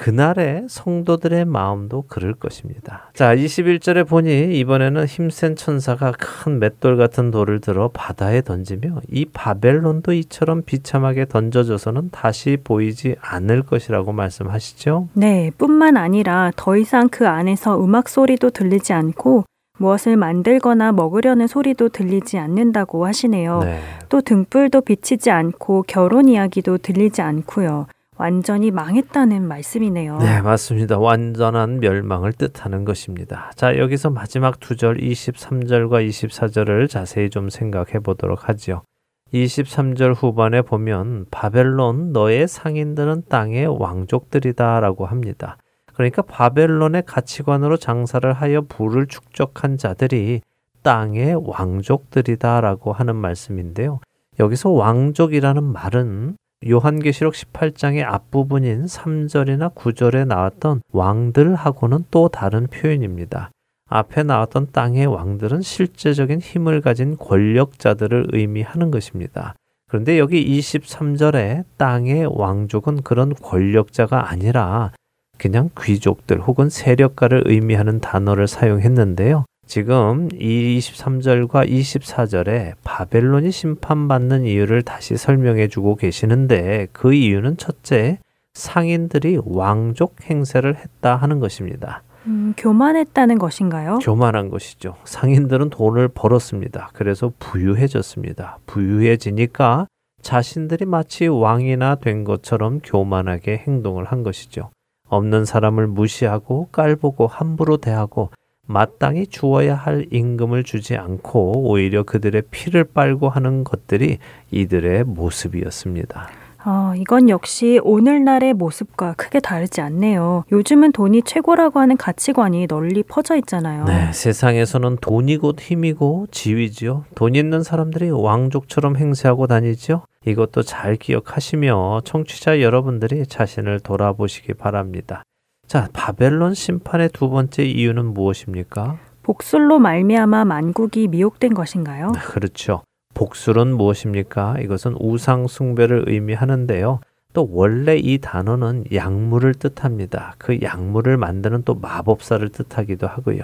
그날의 성도들의 마음도 그럴 것입니다. 자, 21절에 보니 이번에는 힘센 천사가 큰 맷돌 같은 돌을 들어 바다에 던지며 이 바벨론도 이처럼 비참하게 던져져서는 다시 보이지 않을 것이라고 말씀하시죠? 네, 뿐만 아니라 더 이상 그 안에서 음악 소리도 들리지 않고 무엇을 만들거나 먹으려는 소리도 들리지 않는다고 하시네요. 네. 또 등불도 비치지 않고 결혼 이야기도 들리지 않고요. 완전히 망했다는 말씀이네요. 네, 맞습니다. 완전한 멸망을 뜻하는 것입니다. 자, 여기서 마지막 두 절 23절과 24절을 자세히 좀 생각해 보도록 하지요. 23절 후반에 보면 바벨론 너의 상인들은 땅의 왕족들이다라고 합니다. 그러니까 바벨론의 가치관으로 장사를 하여 부를 축적한 자들이 땅의 왕족들이다라고 하는 말씀인데요. 여기서 왕족이라는 말은 요한계시록 18장의 앞부분인 3절이나 9절에 나왔던 왕들하고는 또 다른 표현입니다. 앞에 나왔던 땅의 왕들은 실제적인 힘을 가진 권력자들을 의미하는 것입니다. 그런데 여기 23절에 땅의 왕족은 그런 권력자가 아니라 그냥 귀족들 혹은 세력가를 의미하는 단어를 사용했는데요. 지금 이 23절과 24절에 바벨론이 심판받는 이유를 다시 설명해 주고 계시는데 그 이유는 첫째, 상인들이 왕족 행세를 했다 하는 것입니다. 음, 교만했다는 것인가요? 교만한 것이죠. 상인들은 돈을 벌었습니다. 그래서 부유해졌습니다. 부유해지니까 자신들이 마치 왕이나 된 것처럼 교만하게 행동을 한 것이죠. 없는 사람을 무시하고 깔보고 함부로 대하고 마땅히 주어야 할 임금을 주지 않고 오히려 그들의 피를 빨고 하는 것들이 이들의 모습이었습니다. 아, 이건 역시 오늘날의 모습과 크게 다르지 않네요. 요즘은 돈이 최고라고 하는 가치관이 널리 퍼져 있잖아요. 네, 세상에서는 돈이 곧 힘이고 지위지요. 돈 있는 사람들이 왕족처럼 행세하고 다니죠. 이것도 잘 기억하시며 청취자 여러분들이 자신을 돌아보시기 바랍니다. 자, 바벨론 심판의 두 번째 이유는 무엇입니까? 복술로 말미암아 만국이 미혹된 것인가요? 그렇죠. 복술은 무엇입니까? 이것은 우상 숭배를 의미하는데요. 또 원래 이 단어는 약물을 뜻합니다. 그 약물을 만드는 또 마법사를 뜻하기도 하고요.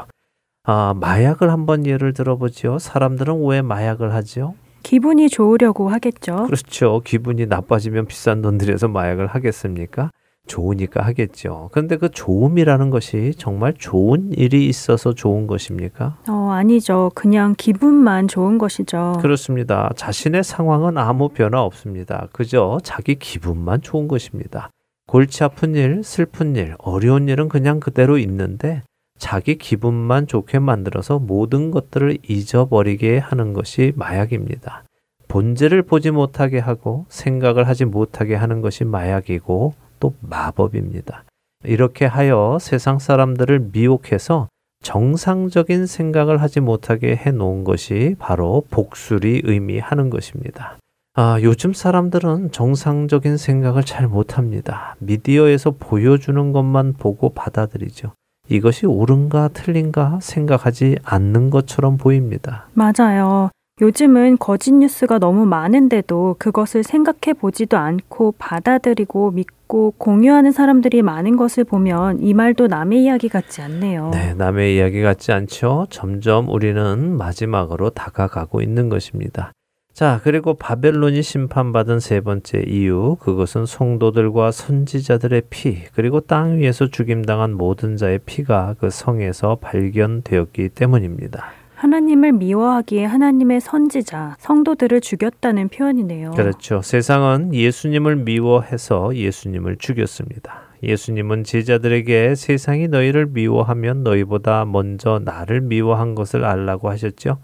아, 마약을 한번 예를 들어보죠. 사람들은 왜 마약을 하죠? 기분이 좋으려고 하겠죠. 그렇죠. 기분이 나빠지면 비싼 돈 들여서 마약을 하겠습니까? 좋으니까 하겠죠. 그런데 그 좋음이라는 것이 정말 좋은 일이 있어서 좋은 것입니까? 어, 아니죠. 그냥 기분만 좋은 것이죠. 그렇습니다. 자신의 상황은 아무 변화 없습니다. 그저 자기 기분만 좋은 것입니다. 골치 아픈 일, 슬픈 일, 어려운 일은 그냥 그대로 있는데 자기 기분만 좋게 만들어서 모든 것들을 잊어버리게 하는 것이 마약입니다. 본질을 보지 못하게 하고 생각을 하지 못하게 하는 것이 마약이고 또 마법입니다. 이렇게 하여 세상 사람들을 미혹해서 정상적인 생각을 하지 못하게 해 놓은 것이 바로 복술이 의미하는 것입니다. 아, 요즘 사람들은 정상적인 생각을 잘 못합니다. 미디어에서 보여주는 것만 보고 받아들이죠. 이것이 옳은가 틀린가 생각하지 않는 것처럼 보입니다. 맞아요. 요즘은 거짓 뉴스가 너무 많은데도 그것을 생각해 보지도 않고 받아들이고 믿고 공유하는 사람들이 많은 것을 보면 이 말도 남의 이야기 같지 않네요. 네, 남의 이야기 같지 않죠. 점점 우리는 마지막으로 다가가고 있는 것입니다. 자, 그리고 바벨론이 심판받은 세 번째 이유, 그것은 성도들과 선지자들의 피, 그리고 땅 위에서 죽임당한 모든 자의 피가 그 성에서 발견되었기 때문입니다. 하나님을 미워하기에 하나님의 선지자, 성도들을 죽였다는 표현이네요. 그렇죠. 세상은 예수님을 미워해서 예수님을 죽였습니다. 예수님은 제자들에게 세상이 너희를 미워하면 너희보다 먼저 나를 미워한 것을 알라고 하셨죠.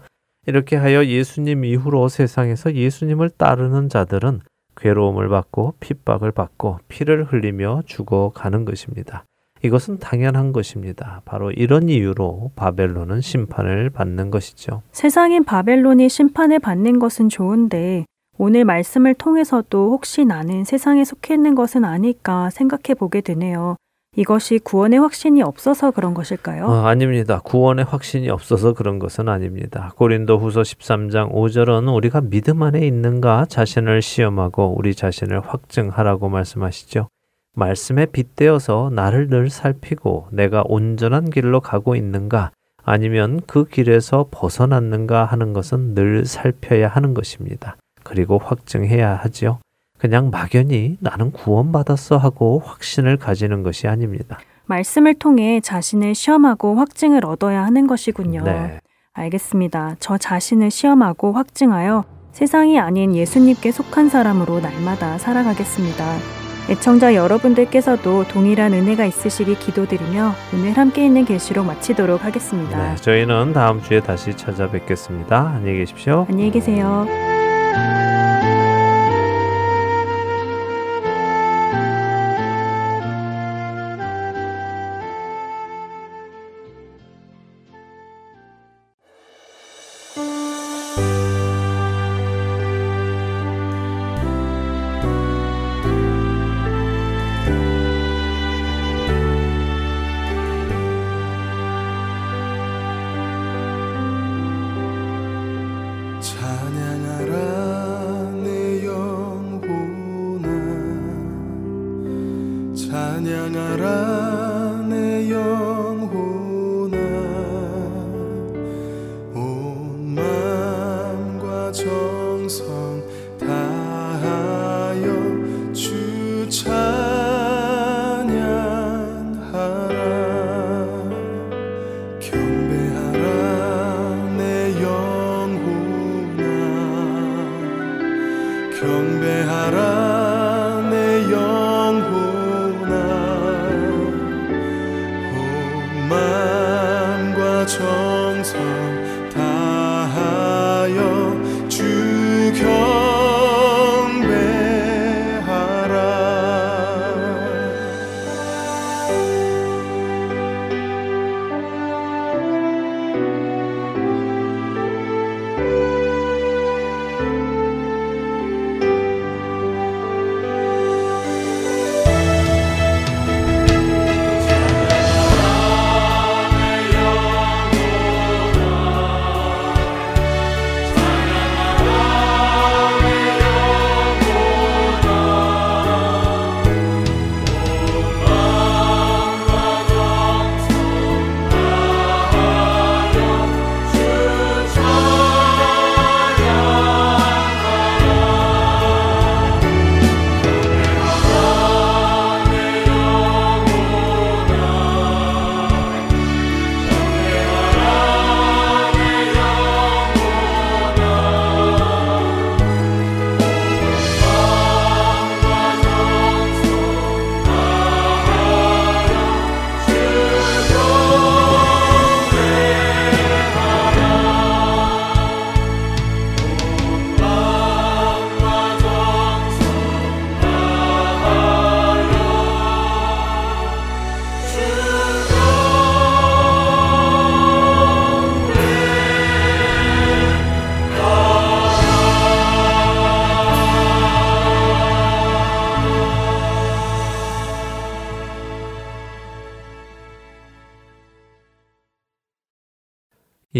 이렇게 하여 예수님 이후로 세상에서 예수님을 따르는 자들은 괴로움을 받고 핍박을 받고 피를 흘리며 죽어가는 것입니다. 이것은 당연한 것입니다. 바로 이런 이유로 바벨론은 심판을 받는 것이죠. 세상인 바벨론이 심판을 받는 것은 좋은데 오늘 말씀을 통해서도 혹시 나는 세상에 속해 있는 것은 아닐까 생각해 보게 되네요. 이것이 구원의 확신이 없어서 그런 것일까요? 어, 아닙니다. 구원의 확신이 없어서 그런 것은 아닙니다. 고린도 후서 13장 5절은 우리가 믿음 안에 있는가 자신을 시험하고 우리 자신을 확증하라고 말씀하시죠. 말씀에 빗대어서 나를 늘 살피고 내가 온전한 길로 가고 있는가 아니면 그 길에서 벗어났는가 하는 것은 늘 살펴야 하는 것입니다. 그리고 확증해야 하지요. 그냥 막연히 나는 구원받았어 하고 확신을 가지는 것이 아닙니다. 말씀을 통해 자신을 시험하고 확증을 얻어야 하는 것이군요. 네. 알겠습니다. 저 자신을 시험하고 확증하여 세상이 아닌 예수님께 속한 사람으로 날마다 살아가겠습니다. 애청자 여러분들께서도 동일한 은혜가 있으시기 기도드리며 오늘 함께 있는 계시록 마치도록 하겠습니다. 네, 저희는 다음 주에 다시 찾아뵙겠습니다. 안녕히 계십시오. 안녕히 계세요.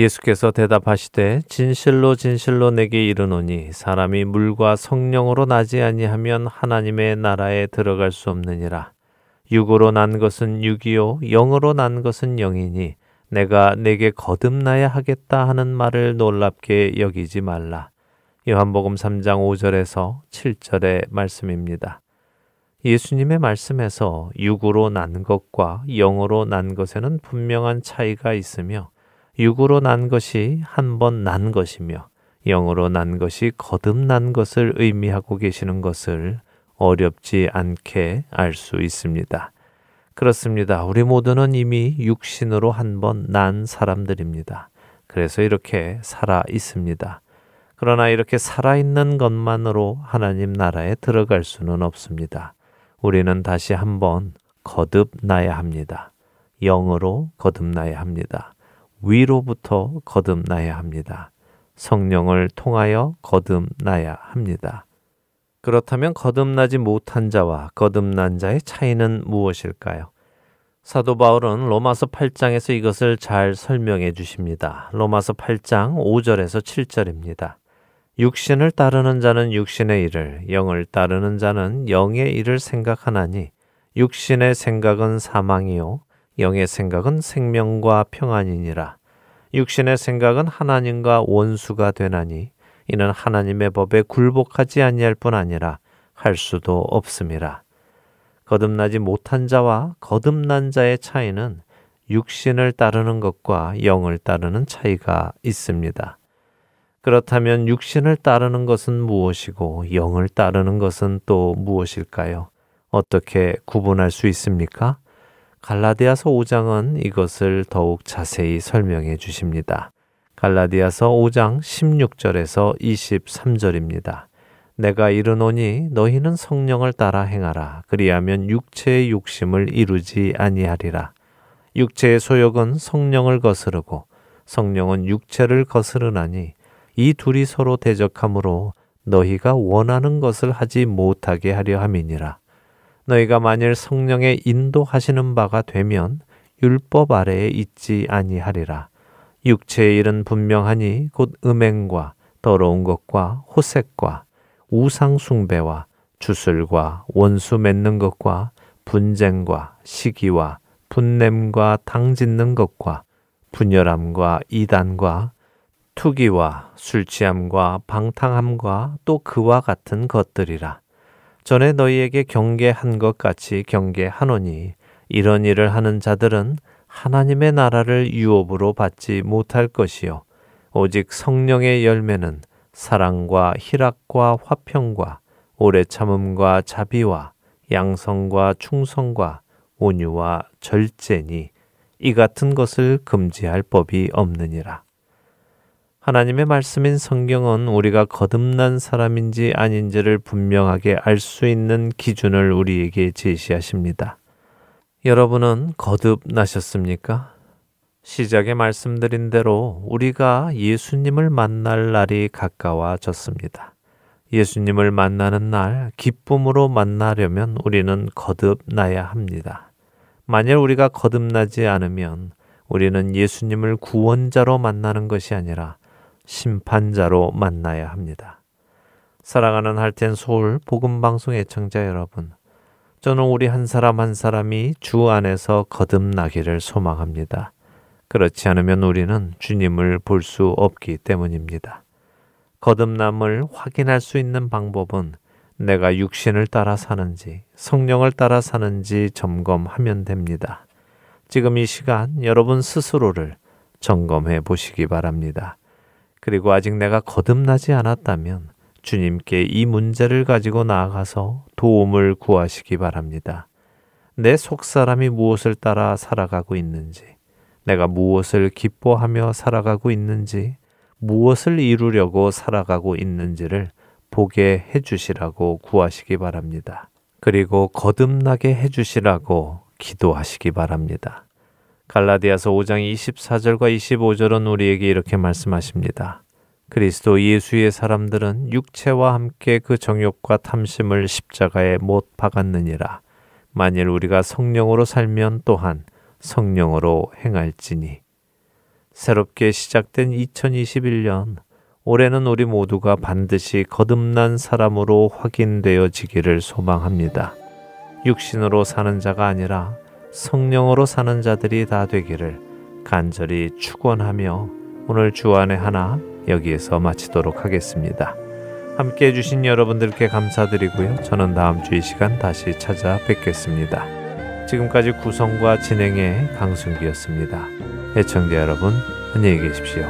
예수께서 대답하시되 진실로 진실로 내게 이르노니 사람이 물과 성령으로 나지 아니하면 하나님의 나라에 들어갈 수 없느니라. 육으로 난 것은 육이요 영으로 난 것은 영이니 내가 내게 거듭나야 하겠다 하는 말을 놀랍게 여기지 말라. 요한복음 3장 5절에서 7절의 말씀입니다. 예수님의 말씀에서 육으로 난 것과 영으로 난 것에는 분명한 차이가 있으며 육으로 난 것이 한 번 난 것이며 영으로 난 것이 거듭난 것을 의미하고 계시는 것을 어렵지 않게 알 수 있습니다. 그렇습니다. 우리 모두는 이미 육신으로 한 번 난 사람들입니다. 그래서 이렇게 살아 있습니다. 그러나 이렇게 살아있는 것만으로 하나님 나라에 들어갈 수는 없습니다. 우리는 다시 한번 거듭나야 합니다. 영으로 거듭나야 합니다. 위로부터 거듭나야 합니다. 성령을 통하여 거듭나야 합니다. 그렇다면 거듭나지 못한 자와 거듭난 자의 차이는 무엇일까요? 사도 바울은 로마서 8장에서 이것을 잘 설명해 주십니다. 로마서 8장 5절에서 7절입니다. 육신을 따르는 자는 육신의 일을, 영을 따르는 자는 영의 일을 생각하나니 육신의 생각은 사망이요 영의 생각은 생명과 평안이니라. 육신의 생각은 하나님과 원수가 되나니 이는 하나님의 법에 굴복하지 아니할 뿐 아니라 할 수도 없음이라. 거듭나지 못한 자와 거듭난 자의 차이는 육신을 따르는 것과 영을 따르는 차이가 있습니다. 그렇다면 육신을 따르는 것은 무엇이고 영을 따르는 것은 또 무엇일까요? 어떻게 구분할 수 있습니까? 갈라디아서 5장은 이것을 더욱 자세히 설명해 주십니다. 갈라디아서 5장 16절에서 23절입니다. 내가 이르노니 너희는 성령을 따라 행하라. 그리하면 육체의 욕심을 이루지 아니하리라. 육체의 소욕은 성령을 거스르고 성령은 육체를 거스르나니 이 둘이 서로 대적하므로 너희가 원하는 것을 하지 못하게 하려 함이니라. 너희가 만일 성령의 인도하시는 바가 되면 율법 아래에 있지 아니하리라. 육체의 일은 분명하니 곧 음행과 더러운 것과 호색과 우상 숭배와 주술과 원수 맺는 것과 분쟁과 시기와 분냄과 당 짓는 것과 분열함과 이단과 투기와 술 취함과 방탕함과 또 그와 같은 것들이라. 전에 너희에게 경계한 것 같이 경계하노니 이런 일을 하는 자들은 하나님의 나라를 유업으로 받지 못할 것이요. 오직 성령의 열매는 사랑과 희락과 화평과 오래 참음과 자비와 양성과 충성과 온유와 절제니 이 같은 것을 금지할 법이 없느니라. 하나님의 말씀인 성경은 우리가 거듭난 사람인지 아닌지를 분명하게 알 수 있는 기준을 우리에게 제시하십니다. 여러분은 거듭나셨습니까? 시작에 말씀드린 대로 우리가 예수님을 만날 날이 가까워졌습니다. 예수님을 만나는 날 기쁨으로 만나려면 우리는 거듭나야 합니다. 만일 우리가 거듭나지 않으면 우리는 예수님을 구원자로 만나는 것이 아니라 심판자로 만나야 합니다. 사랑하는 할텐 서울 복음 방송 애청자 여러분, 저는 우리 한 사람 한 사람이 주 안에서 거듭나기를 소망합니다. 그렇지 않으면 우리는 주님을 볼 수 없기 때문입니다. 거듭남을 확인할 수 있는 방법은 내가 육신을 따라 사는지 성령을 따라 사는지 점검하면 됩니다. 지금 이 시간 여러분 스스로를 점검해 보시기 바랍니다. 그리고 아직 내가 거듭나지 않았다면 주님께 이 문제를 가지고 나아가서 도움을 구하시기 바랍니다. 내 속 사람이 무엇을 따라 살아가고 있는지, 내가 무엇을 기뻐하며 살아가고 있는지, 무엇을 이루려고 살아가고 있는지를 보게 해주시라고 구하시기 바랍니다. 그리고 거듭나게 해주시라고 기도하시기 바랍니다. 갈라디아서 5장 24절과 25절은 우리에게 이렇게 말씀하십니다. 그리스도 예수의 사람들은 육체와 함께 그 정욕과 탐심을 십자가에 못 박았느니라. 만일 우리가 성령으로 살면 또한 성령으로 행할지니. 새롭게 시작된 2021년, 올해는 우리 모두가 반드시 거듭난 사람으로 확인되어지기를 소망합니다. 육신으로 사는 자가 아니라 성령으로 사는 자들이 다 되기를 간절히 축원하며 오늘 주안의 하나 여기에서 마치도록 하겠습니다. 함께 해주신 여러분들께 감사드리고요. 저는 다음 주 이 시간 다시 찾아뵙겠습니다. 지금까지 구성과 진행의 강순기였습니다. 애청자 여러분, 안녕히 계십시오.